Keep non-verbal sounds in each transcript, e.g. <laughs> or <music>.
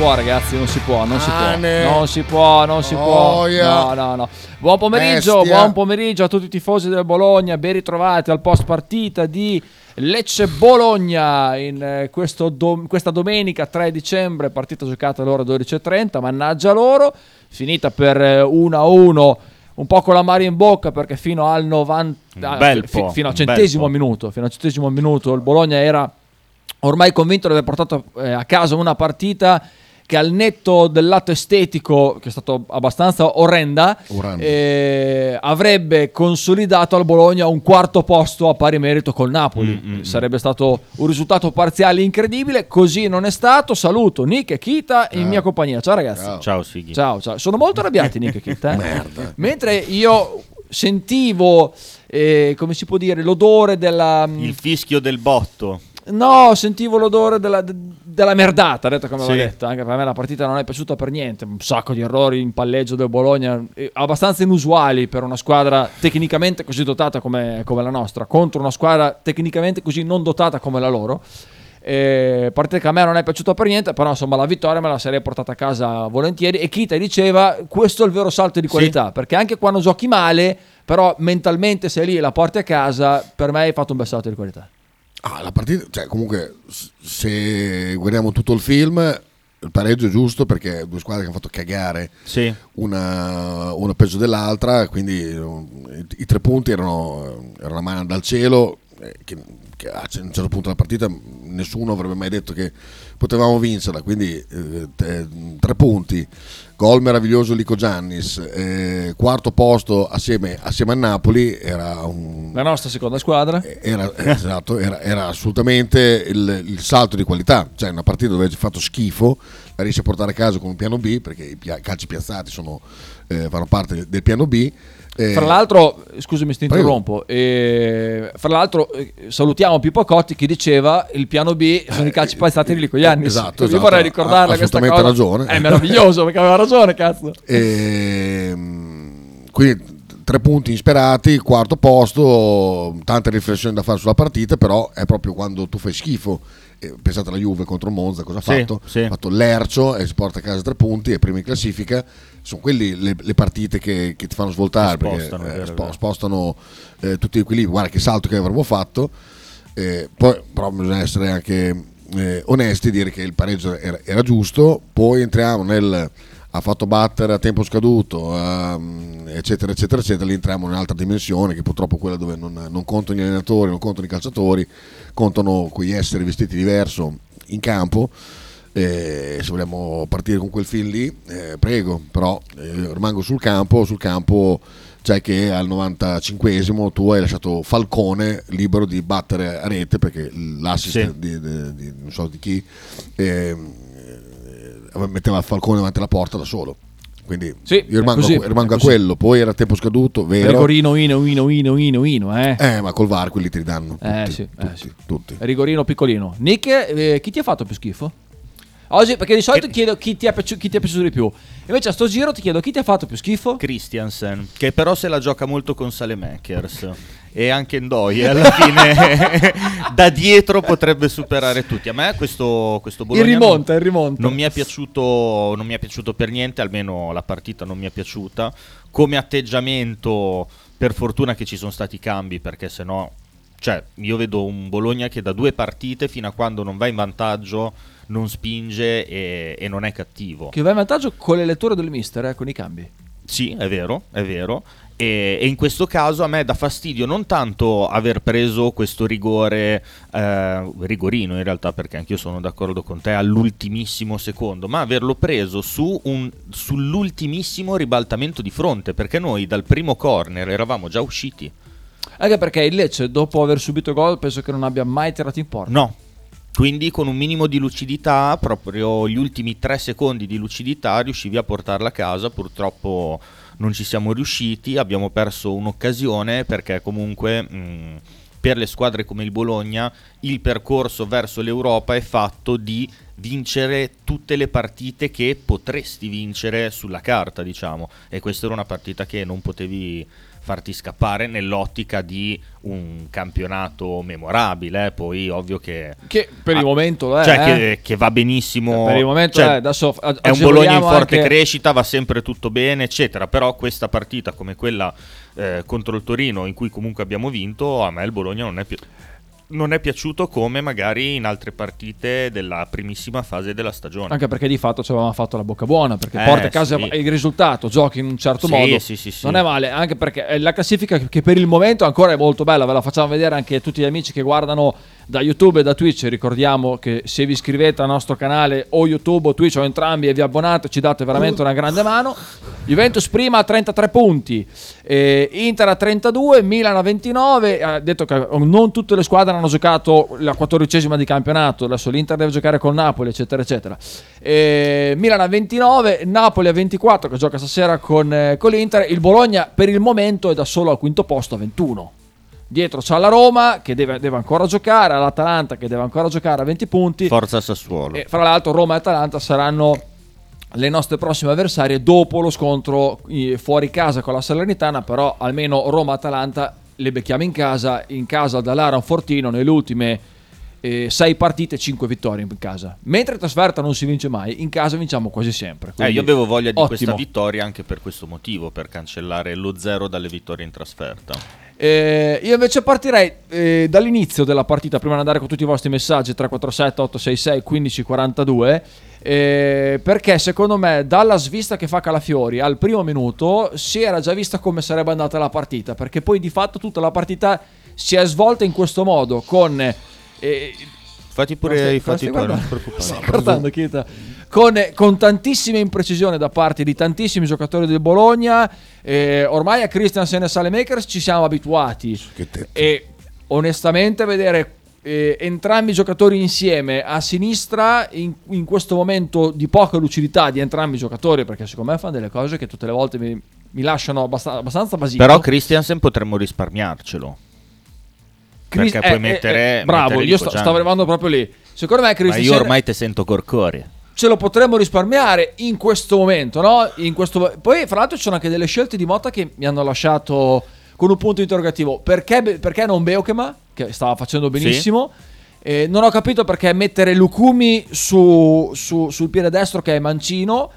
può, ragazzi, non si può, non si può. Non si può, non si può. No, no, no. Buon pomeriggio, Bestia. buon pomeriggio a tutti i tifosi del Bologna, ben ritrovati al post partita di Lecce Bologna in eh, questo dom- questa domenica 3 dicembre, partita giocata all'ora 12:30, mannaggia loro, finita per eh, 1-1 un po' con la mare in bocca perché fino al 90 Un bel fi- po', fino al centesimo minuto, fino al centesimo minuto il Bologna era ormai convinto di aver portato eh, a casa una partita che al netto del lato estetico, che è stato abbastanza orrenda, Orrendo. eh, avrebbe consolidato al Bologna un quarto posto a pari merito col Napoli. Mm, mm, mm. Sarebbe stato un risultato parziale incredibile, così non è stato. Saluto Nick e Kita in Ciao. mia compagnia. Ciao ragazzi. Ciao. Ciao Sighi. Ciao, ciao. Sono molto arrabbiati Nick e Kit. eh. Merda. Mentre io sentivo, eh, come si può dire, l'odore della... Il fischio del botto. No, sentivo l'odore della, de- della merdata, detto come Sì. avevo detto. Anche per me la partita non è piaciuta per niente. Un sacco di errori in palleggio del Bologna, abbastanza inusuali per una squadra tecnicamente così dotata come, come la nostra, contro una squadra tecnicamente così non dotata come la loro. Eh, partita che a me non è piaciuta per niente, però insomma la vittoria me la sarei portata a casa volentieri. E Kita diceva: Questo è il vero salto di qualità, perché anche quando giochi male, però mentalmente sei lì e la porti a casa, per me hai fatto un bel salto di qualità. Ah, la partita, cioè comunque se guardiamo tutto il film, il pareggio è giusto perché due squadre che hanno fatto cagare Sì. una, una peggio dell'altra, quindi i, i tre punti erano, erano una mano dal cielo, eh, che, che a un certo punto della partita nessuno avrebbe mai detto che potevamo vincerla, quindi eh, te- tre punti, gol meraviglioso Lico Giannis, eh, quarto posto assieme, assieme a Napoli, era un, La nostra seconda squadra. era, esatto, era, era assolutamente il, il salto di qualità, cioè una partita dove hai fatto schifo, la riesci a portare a casa con un piano B, perché i calci piazzati sono, eh, fanno parte del piano B. eh, Fra l'altro, scusami se ti interrompo, eh, fra l'altro eh, salutiamo Pippo Cotti che diceva il piano B sono i calci passati lì con gli anni. esatto, Io esatto, vorrei ricordarla questa cosa. ragione. È meraviglioso perché aveva ragione, cazzo. Ehm, quindi tre punti insperati, quarto posto, tante riflessioni da fare sulla partita, però è proprio quando tu fai schifo. Eh, Pensate alla Juve contro Monza, cosa ha Sì, fatto? sì. Ha fatto l'ercio e si porta a casa tre punti, è primo in classifica. Sono quelli le, le partite che, che ti fanno svoltare, Che perché, spostano, eh, è vero, vero. spostano eh, tutti gli equilibri. Guarda che salto che avremmo fatto. Eh, poi però bisogna essere anche eh, onesti e dire che il pareggio era, era giusto. Poi entriamo nel ha fatto battere a tempo scaduto, ehm, eccetera, eccetera, eccetera. Lì entriamo in un'altra dimensione che purtroppo è quella dove non, non contano gli allenatori, non contano i calciatori, contano quegli esseri vestiti diverso in campo. Eh, se vogliamo partire con quel film lì, eh, prego, però eh, rimango sul campo, sul campo c'è che al 95esimo tu hai lasciato Falcone libero di battere a rete perché l'assist Sì. di, di- di- non so di chi eh, eh, metteva Falcone davanti alla porta da solo. Quindi Sì, io rimango, così, a, rimango a quello, poi era tempo scaduto, vero? Rigorino, ino, ino, ino, ino, ino, eh. Eh, ma col VAR quelli ti ridanno tutti, Eh, sì, eh, tutti, sì. tutti. Rigorino piccolino. Nick, eh, chi ti ha fatto più schifo? Oggi, perché di solito chiedo chi ti, è piaciuto, chi ti è piaciuto di più. Invece a sto giro ti chiedo chi ti ha fatto più schifo? Christiansen, che però se la gioca molto con Salemakers. <laughs> E anche Ndoye alla fine <laughs> da dietro potrebbe superare tutti. A me questo, questo Il Bologna rimonta, non, il rimonta. non mi è piaciuto, non mi è piaciuto per niente, almeno la partita non mi è piaciuta. Come atteggiamento, per fortuna che ci sono stati cambi, perché sennò cioè, io vedo un Bologna che da due partite fino a quando non va in vantaggio non spinge e, e non è cattivo. Che va in vantaggio con le letture del mister, eh, con i cambi. Sì, è vero, è vero. E, e in questo caso a me dà fastidio non tanto aver preso questo rigore, eh, rigorino in realtà, perché anch'io sono d'accordo con te, all'ultimissimo secondo, ma averlo preso su un- sull'ultimissimo ribaltamento di fronte, perché noi dal primo corner eravamo già usciti. Anche perché il Lecce, dopo aver subito gol, penso che non abbia mai tirato in porta. No. Quindi con un minimo di lucidità, proprio gli ultimi tre secondi di lucidità, riuscivi a portarla a casa. Purtroppo non ci siamo riusciti, abbiamo perso un'occasione perché comunque mh, per le squadre come il Bologna il percorso verso l'Europa è fatto di vincere tutte le partite che potresti vincere sulla carta, diciamo. E questa era una partita che non potevi farti scappare nell'ottica di un campionato memorabile. Poi, ovvio che. Che per il Ah, momento lo è. cioè, eh. che, che va benissimo. Per il momento cioè, è, adesso è un Bologna in forte anche- crescita, va sempre tutto bene, eccetera. Però questa partita, come quella eh, contro il Torino, in cui comunque abbiamo vinto, a me il Bologna non è più. Non è piaciuto come magari in altre partite della primissima fase della stagione. Anche perché di fatto ci avevamo fatto la bocca buona, perché Eh, porta a casa sì. il risultato, giochi in un certo Sì, modo, sì, sì, sì. non è male, anche perché è la classifica che per il momento ancora è molto bella, ve la facciamo vedere anche a tutti gli amici che guardano da YouTube e da Twitch, ricordiamo che se vi iscrivete al nostro canale o YouTube o Twitch o entrambi e vi abbonate ci date veramente una grande mano. Juventus prima a 33 punti, eh, Inter a 32, Milan a 29, ha detto che non tutte le squadre hanno giocato la quattordicesima di campionato, adesso l'Inter deve giocare con Napoli eccetera eccetera. Eh, Milan a 29, Napoli a 24 che gioca stasera con, eh, con l'Inter, il Bologna per il momento è da solo al quinto posto a 21. Dietro c'è la Roma che deve, deve ancora giocare, l'Atalanta che deve ancora giocare a 20 punti. Forza Sassuolo. E fra l'altro Roma e Atalanta saranno le nostre prossime avversarie dopo lo scontro fuori casa con la Salernitana, però almeno Roma e Atalanta le becchiamo in casa, in casa dall'Ara un Fortino nelle ultime eh, sei partite, 5 vittorie in casa. Mentre in trasferta non si vince mai, in casa vinciamo quasi sempre. Eh, io avevo voglia di ottimo. questa vittoria anche per questo motivo, per cancellare lo zero dalle vittorie in trasferta. Eh, io invece partirei eh, dall'inizio della partita, prima di andare con tutti i vostri messaggi 347 866 1542, eh, perché secondo me dalla svista che fa Calafiori al primo minuto si era già vista come sarebbe andata la partita, perché poi di fatto tutta la partita si è svolta in questo modo, con... eh, Fatti pure i fatti stai non ti preoccupare. <laughs> Stai guardando, Chita? Con, con tantissime imprecisioni da parte di tantissimi giocatori del Bologna. eh, ormai a Christiansen e Salemakers ci siamo abituati. E onestamente vedere eh, entrambi i giocatori insieme a sinistra in, in questo momento di poca lucidità di entrambi i giocatori, perché secondo me fanno delle cose che tutte le volte mi, mi lasciano abbast- abbastanza basito. Però Christiansen potremmo risparmiarcelo. Chris- perché puoi mettere- bravo, mettere io sto- stavo arrivando proprio lì. Secondo me Ma Christiansen io ormai te sento corcore. Ce lo potremmo risparmiare in questo momento, no? In questo... Poi, fra l'altro, ci sono anche delle scelte di Motta che mi hanno lasciato con un punto interrogativo. Perché, perché non Beukema, che stava facendo benissimo? Eh, non ho capito perché mettere Lukumi su, su- sul piede destro, che è mancino.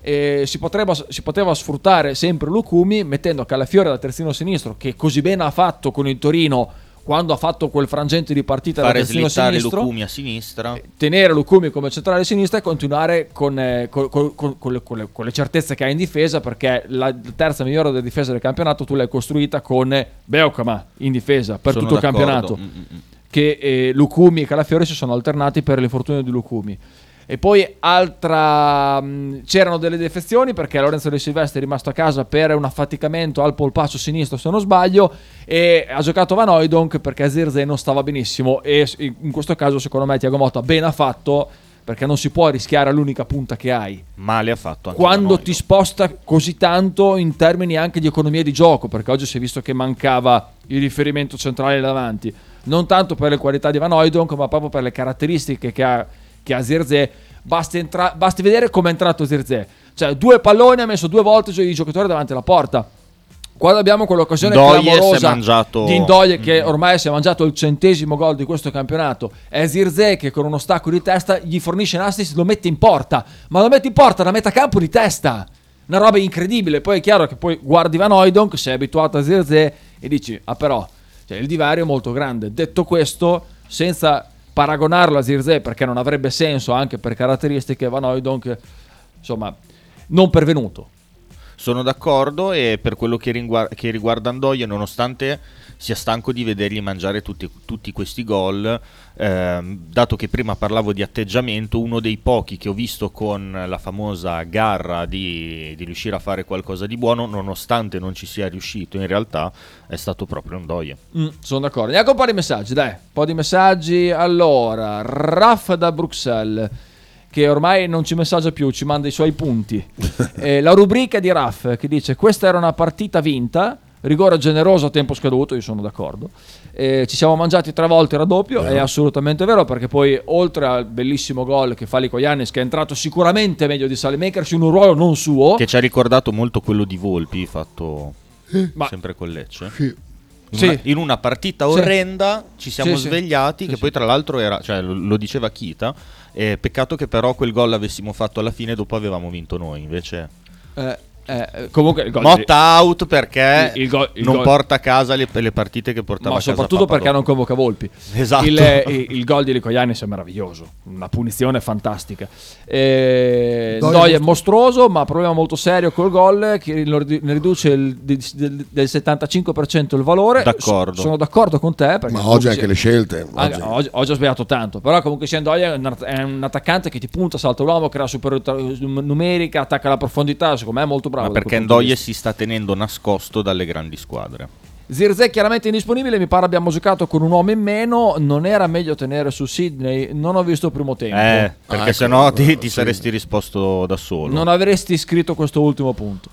eh, si, potrebbe- si poteva sfruttare sempre Lukumi mettendo Calafiore da terzino sinistro, che così bene ha fatto con il Torino quando ha fatto quel frangente di partita Fare slittare sinistro Lukumi a sinistra. tenere Lukumi come centrale sinistra e continuare con, eh, con- con- con- le, le- con le certezze che ha in difesa perché la terza migliore della difesa del campionato tu l'hai costruita con Beukama in difesa per Sono tutto il d'accordo. campionato Mm, mm, mm. che eh, Lukumi e Calafiori si sono alternati per l'infortunio di Lukumi e poi altra mh, c'erano delle defezioni perché Lorenzo De Silvestri è rimasto a casa per un affaticamento al polpaccio sinistro se non sbaglio e ha giocato Van Hooijdonk perché Zirze non stava benissimo e in questo caso secondo me Tiago Motta bene ha fatto perché non si può rischiare l'unica punta che hai. Male ha fatto anche quando ti sposta così tanto in termini anche di economia di gioco, perché oggi si è visto che mancava il riferimento centrale davanti, non tanto per le qualità di Van Hooijdonk, ma proprio per le caratteristiche che ha, che ha Zirze. Basti, entra- basti vedere come è entrato Zirze, cioè due palloni ha messo due volte i giocatori davanti alla porta. Quando abbiamo quell'occasione è clamorosa mangiato- di Ndoye che Mm. ormai si è mangiato il centesimo gol di questo campionato, è Zirze che con uno stacco di testa gli fornisce un assist, lo mette in porta, ma lo mette in porta da metà campo di testa. Una roba incredibile. Poi è chiaro che poi guardi Van Hooijdonk, sei abituato a Zirze e dici, ah però, cioè, il divario è molto grande. Detto questo, senza paragonarlo a Zirze, perché non avrebbe senso anche per caratteristiche, Van Hooijdonk, insomma, non pervenuto. Sono d'accordo e per quello che, ringuar- che riguarda Ndoye, nonostante sia stanco di vedergli mangiare tutti, tutti questi gol, ehm, dato che prima parlavo di atteggiamento, uno dei pochi che ho visto con la famosa garra di, di riuscire a fare qualcosa di buono, nonostante non ci sia riuscito, in realtà è stato proprio Ndoye. Mm, sono d'accordo. Andiamo un po' di messaggi, dai. Un po' di messaggi. Allora, Raff da Bruxelles, che ormai non ci messaggia più, ci manda i suoi punti. <laughs> Eh, la rubrica di Raff che dice: Questa era una partita vinta. rigore generoso a tempo scaduto, io sono d'accordo. Eh, ci siamo mangiati tre volte il raddoppio, è assolutamente vero perché poi oltre al bellissimo gol che fa Licoiannis che è entrato sicuramente meglio di Salemakers in un ruolo non suo, Che ci ha ricordato molto quello di Volpi, fatto ma sempre con Lecce. Sì. In, Sì. una, in una partita Sì. orrenda ci siamo Sì, sì. svegliati, Sì, che sì. poi tra l'altro era, cioè, lo, lo diceva Kita, eh, peccato che però quel gol l'avessimo fatto alla fine dopo avevamo vinto noi, invece eh, eh, comunque il gol Motta out perché Il- il gol- il non gol- porta a casa le, le partite che portava ma a casa soprattutto Papa perché non convoca Volpi. Esatto. Il, il, il gol di Licoiannis è meraviglioso, una punizione fantastica. Eh, Doia è mostruoso, ma problema molto serio col gol che ne riduce il- di- del, del 75% il valore. D'accordo. S- sono d'accordo con te. Ma comunque oggi anche sia- le scelte. anche- oggi- oggi, oggi ho sbagliato tanto, però comunque sia Doia è un, è un attaccante che ti punta, salta l'uomo, crea superiorità numerica, attacca la profondità, secondo me è molto bravo. Ma da perché Ndoye si sta tenendo nascosto dalle grandi squadre. Zirze chiaramente indisponibile, mi pare abbiamo giocato con un uomo in meno, non era meglio tenere su Sydney, non ho visto il primo tempo. Eh, perché ecco, sennò ti, ti sì. saresti risposto da solo. Non avresti scritto questo ultimo punto.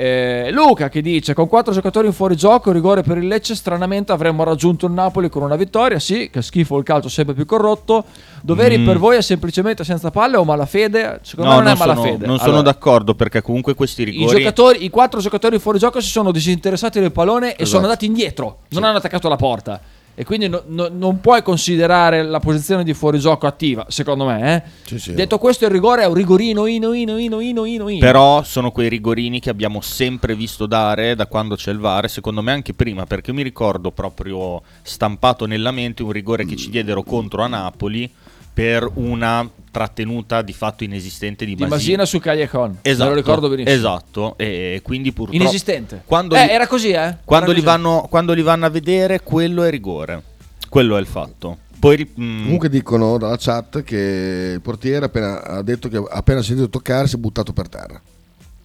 Eh, Luca che dice con quattro giocatori in fuorigioco rigore per il Lecce stranamente avremmo raggiunto il Napoli con una vittoria. Sì che schifo il calcio sempre più corrotto. Doveri Mm. per voi è semplicemente senza palle o malafede? Secondo No, me non, non, è sono, malafede. non sono Allora, d'accordo perché comunque questi rigori... i quattro giocatori in fuorigioco si sono disinteressati del pallone e Esatto. sono andati indietro non hanno attaccato la porta e quindi no- no- non puoi considerare la posizione di fuorigioco attiva secondo me eh. Sì, sì. detto questo il rigore è un rigorino ino ino ino ino ino ino Però sono quei rigorini che abbiamo sempre visto dare da quando c'è il VAR, secondo me anche prima, perché io mi ricordo proprio stampato nella mente un rigore che ci diedero contro a Napoli per una trattenuta di fatto inesistente di, di Masina su Callejon Esatto, me lo ricordo benissimo Esatto, e quindi purtroppo... inesistente Quando eh, li- era così eh Quando Era li, così. vanno, quando li vanno a vedere, quello è rigore. Quello è il fatto. Poi, mm, Comunque dicono dalla chat che il portiere appena, ha detto che appena sentito toccare si è buttato per terra.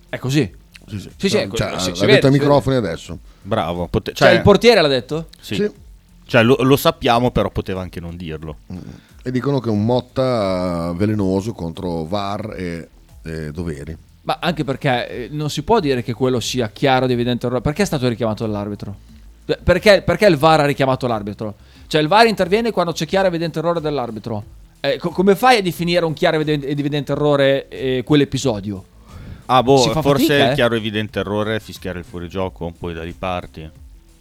è così Sì, sì. Sì, sì, Cioè, ecco, cioè, si- l'ha si detto ai si microfoni adesso. bravo. pote- cioè cioè, il portiere l'ha detto sì. Sì. Cioè, lo, lo sappiamo, però poteva anche non dirlo. E dicono che è un Motta velenoso contro VAR e, e doveri. Ma anche perché eh, non si può dire che quello sia chiaro di evidente errore. Perché è stato richiamato dall'arbitro? Perché, perché il VAR ha richiamato l'arbitro? Cioè il VAR interviene quando c'è chiaro ed evidente errore dell'arbitro. Eh, co- come fai a definire un chiaro ed evidente- ed errore eh, quell'episodio? Ah, boh, forse fatica, il eh? chiaro evidente errore è fischiare il fuorigioco, poi da riparti.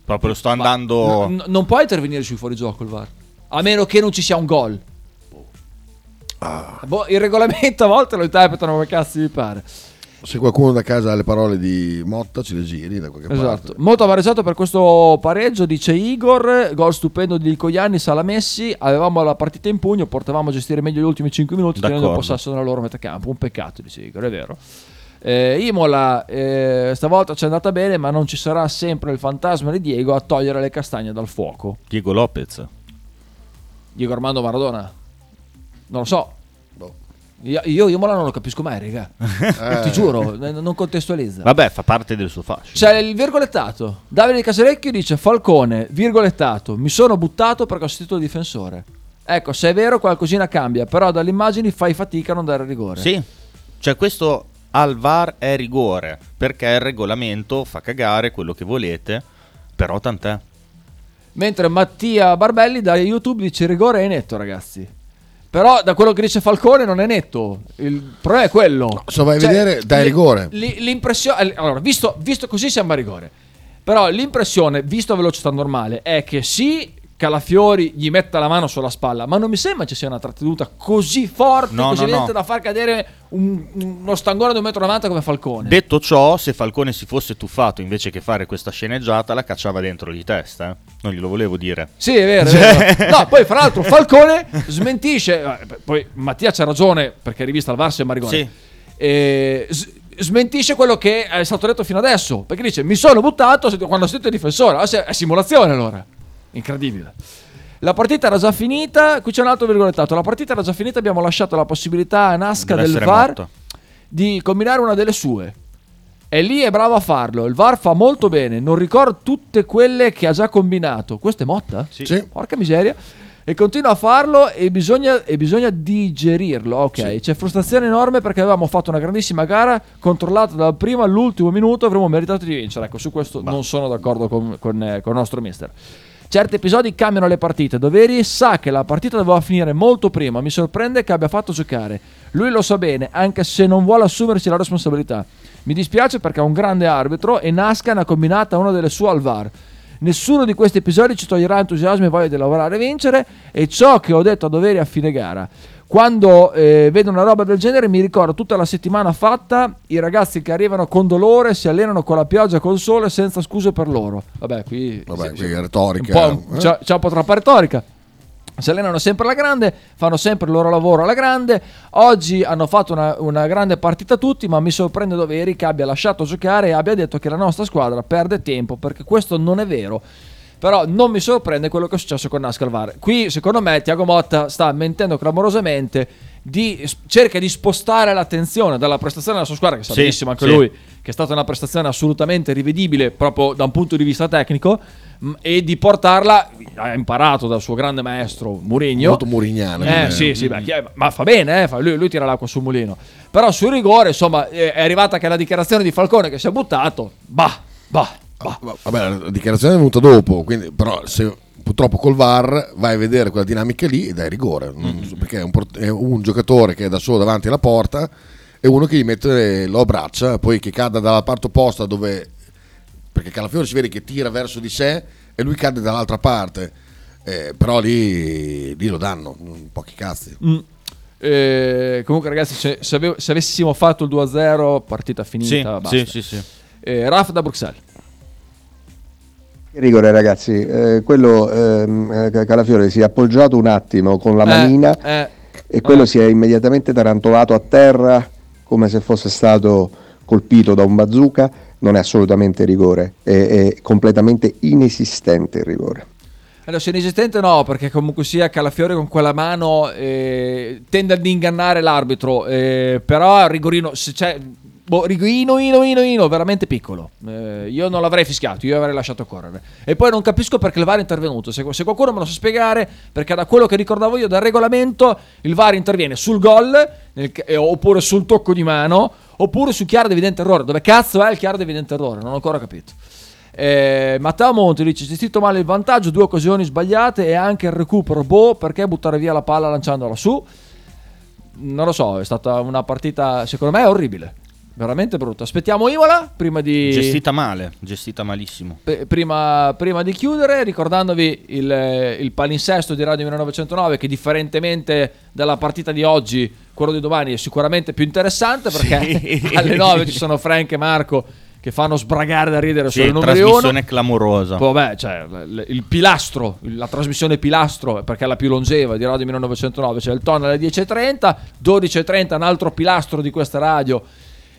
Proprio sto andando... N- non può intervenire sui fuorigioco il VAR. A meno che non ci sia un gol. Boh, il regolamento a volte lo interpretano come cazzo vi pare. Se qualcuno da casa ha le parole di Motta, ce le giri da qualche Esatto. parte. Molto amareggiato per questo pareggio, dice Igor. Gol stupendo di Cogliani, Salamessi. Avevamo la partita in pugno, portavamo a gestire meglio gli ultimi 5 minuti, tenendo D'accordo. possesso nella loro metacampo. Un peccato, dice Igor, è vero. Eh, Imola, eh, stavolta ci è andata bene, ma non ci sarà sempre il fantasma di Diego a togliere le castagne dal fuoco. Diego Lopez. Diego Armando Maradona? Non lo so. Boh. Io, io Imola non lo capisco mai, raga. <laughs> Eh, Ti giuro, n- non contestualizza. Vabbè, fa parte del suo fascino. C'è il virgolettato. Davide Casalecchio dice Falcone, virgolettato, mi sono buttato perché ho sentito il difensore. Ecco, se è vero qualcosina cambia, però dalle immagini fai fatica a non dare rigore. Sì, cioè questo al VAR è rigore, perché il regolamento fa cagare quello che volete, però tant'è. Mentre Mattia Barbelli da YouTube dice rigore è netto, ragazzi. Però da quello che dice Falcone non è netto. Il problema è quello. Cioè, se vai a vedere, dai rigore. li- l'impressione. Allora, visto, visto così siamo a rigore. Però l'impressione, visto a velocità normale, è che sì. Calafiori gli metta la mano sulla spalla, ma non mi sembra ci sia una trattenuta così forte, No, così no, no. da far cadere un- uno stangone di 1,90 m come Falcone. Detto ciò, se Falcone si fosse tuffato invece che fare questa sceneggiata, la cacciava dentro di testa. eh. Non glielo volevo dire. Sì, è vero, è vero. No, poi fra l'altro <laughs> Falcone smentisce, eh, poi Mattia c'ha ragione perché rivista al VAR sembra rigore. Sì. Eh, s- smentisce quello che è stato detto fino adesso, perché dice mi sono buttato quando ho sentito il difensore, Ah, è simulazione allora. Incredibile. La partita era già finita, qui c'è un altro virgolettato, la partita era già finita, abbiamo lasciato la possibilità a Nasca Deve del VAR morto. di combinare una delle sue. E lì è bravo a farlo. Il VAR fa molto bene. Non ricordo tutte quelle che ha già combinato. Questo è Motta? Sì. Sì. Porca miseria. e continua a farlo e bisogna, e bisogna digerirlo. Ok, Sì. c'è frustrazione enorme perché avevamo fatto una grandissima gara controllata dal primo all'ultimo minuto. Avremmo meritato di vincere. Ecco, su questo non sono d'accordo con, con, eh, con il nostro mister. Certi episodi cambiano le partite. Doveri sa che la partita doveva finire molto prima. Mi sorprende che abbia fatto giocare. Lui lo sa bene, anche se non vuole assumersi la responsabilità. Mi dispiace perché è un grande arbitro e Nasca ha combinata una delle sue al VAR. Nessuno di questi episodi ci toglierà entusiasmo e voglia di lavorare e vincere. E ciò che ho detto a doveri a fine gara. Quando eh, vedo una roba del genere mi ricordo tutta la settimana fatta, i ragazzi che arrivano con dolore, si allenano con la pioggia, col sole, senza scuse per loro. Vabbè, qui, Vabbè, sì, qui è retorica. un po', eh? c'è, c'è un po' troppa retorica. Si allenano sempre alla grande, fanno sempre il loro lavoro alla grande. Oggi hanno fatto una, una grande partita tutti, ma mi sorprende Doveri che abbia lasciato giocare e abbia detto che la nostra squadra perde tempo, perché questo non è vero. Però non mi sorprende quello che è successo con Nascal VAR. Qui, secondo me, Tiago Motta sta mentendo clamorosamente. Di, cerca di spostare l'attenzione dalla prestazione della sua squadra, che Sì, benissimo anche sì. lui, che è stata una prestazione assolutamente rivedibile proprio da un punto di vista tecnico, mh, e di portarla, ha imparato dal suo grande maestro Mourinho. Molto murignano. Eh, sì, sì, beh, è- ma fa bene, eh, fa- lui, lui tira l'acqua sul mulino. Però sul rigore, insomma, eh, è arrivata anche la dichiarazione di Falcone che si è buttato. Bah, bah, bah. Vabbè, la dichiarazione è venuta dopo, quindi, però se purtroppo col VAR vai a vedere quella dinamica lì ed è rigore, non Mm. so- perché è un, è un giocatore che è da solo davanti alla porta e uno che gli mette lo abbraccia, poi che cada dalla parte opposta dove... perché Calafiore si vede che tira verso di sé e lui cade dall'altra parte, Eh, però lì, lì lo danno, mm, pochi cazzi. Mm. Eh, comunque, ragazzi, se, se ave- se avessimo fatto il 2-0, partita finita. Sì, basta. sì, sì, sì. Eh, Raf da Bruxelles. Che rigore ragazzi, eh, quello ehm, eh, Calafiore si è appoggiato un attimo con la Eh, manina eh, e quello eh. si è immediatamente tarantolato a terra come se fosse stato colpito da un bazooka, non è assolutamente rigore, è, è completamente inesistente il rigore. Allora, se inesistente no, perché comunque sia Calafiore con quella mano eh, tende ad ingannare l'arbitro, eh, però Rigorino, se c'è... Boh, Rigorino, ino, ino, ino, veramente piccolo. Eh, io non l'avrei fischiato, io avrei lasciato correre. E poi non capisco perché il VAR è intervenuto. Se, se qualcuno me lo sa spiegare, perché da quello che ricordavo io dal regolamento, il VAR interviene sul gol, nel- eh, oppure sul tocco di mano, oppure su chiaro ed evidente errore. Dove cazzo è il chiaro ed evidente errore? Non ho ancora capito. Eh, Matteo Monti dice gestito male il vantaggio, due occasioni sbagliate e anche il recupero. Boh, perché buttare via la palla lanciandola su? Non lo so, è stata una partita secondo me orribile. Veramente brutta. Aspettiamo Imola prima di Gestita male, gestita malissimo. P- Prima, prima di chiudere, ricordandovi il, il palinsesto di Radio 1909 che differentemente dalla partita di oggi, quello di domani è sicuramente più interessante perché Sì. <laughs> alle 9 ci sono Frank e Marco che fanno sbragare da ridere Sì, sul numero 1. trasmissione clamorosa. Poi, vabbè, cioè, il pilastro, la trasmissione pilastro, perché è la più longeva di Radio 1909, c'è il tono alle 10.30, 12.30 un altro pilastro di questa radio,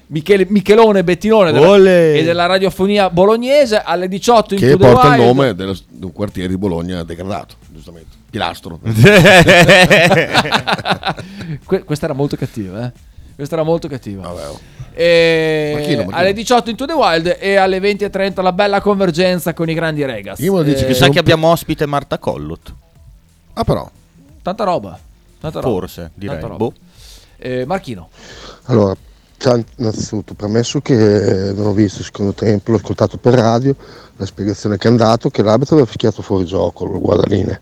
Michele, Michelone Bettinone della- e della radiofonia bolognese, alle 18 in Che porta il Wild. nome dello- di un quartiere di Bologna degradato, giustamente. Pilastro. <laughs> <laughs> Que- questa era molto cattiva, eh. Questa era molto cattiva. Vabbè, oh. E Marchino, Marchino. alle 18 in To The Wild e alle 20.30 la bella convergenza con i grandi Regas. Io me lo dici Eh, che Sa che abbiamo ospite Marta Collot. Ah, però. Tanta roba. Tanta roba. Forse, direi. Tanta roba. Boh. Eh, Marchino. Allora, ciao, innanzitutto premesso che non ho visto il secondo tempo, l'ho ascoltato per radio, la spiegazione che è andato, che l'arbitro aveva fischiato fuori gioco, il guardaline,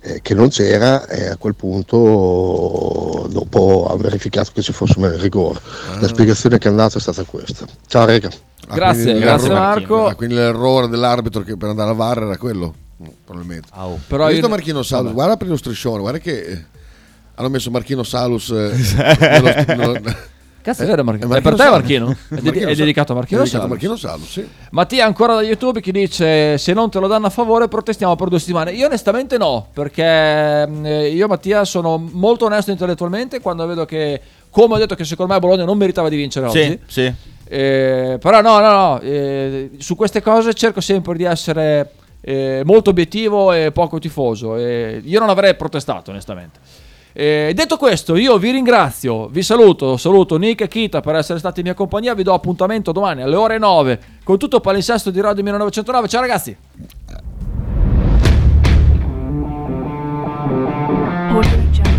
eh, che non c'era e a quel punto dopo ha verificato che ci fosse un rigore. La spiegazione che è andata è stata questa. Ciao Rega. Ah, Grazie, grazie Marco. ah, quindi l'errore dell'arbitro che per andare a VAR era quello, probabilmente. Au. Però io- Marchino Salus? Vabbè. Guarda per lo striscione, guarda che eh, hanno messo Marchino Salus eh, <laughs> nello- nello- Cazzo, è vero Marchino. Eh, È per te. Marchino? È, Marchino è Salus. dedicato a Marchino È dedicato a Salus. Marchino Salus, sì. Mattia ancora da YouTube che dice se non te lo danno a favore protestiamo per due settimane. Io onestamente no, perché eh, io Mattia sono molto onesto intellettualmente quando vedo che, come ho detto che secondo me Bologna non meritava di vincere oggi. Sì, sì. Eh, però no, no, no, eh, su queste cose cerco sempre di essere eh, molto obiettivo e poco tifoso. Eh, io non avrei protestato onestamente. Eh, detto questo, io vi ringrazio, vi saluto, saluto Nick e Kita per essere stati in mia compagnia, vi do appuntamento domani alle ore 9 con tutto il palinsesto di Radio 1909. Ciao ragazzi! Auguri.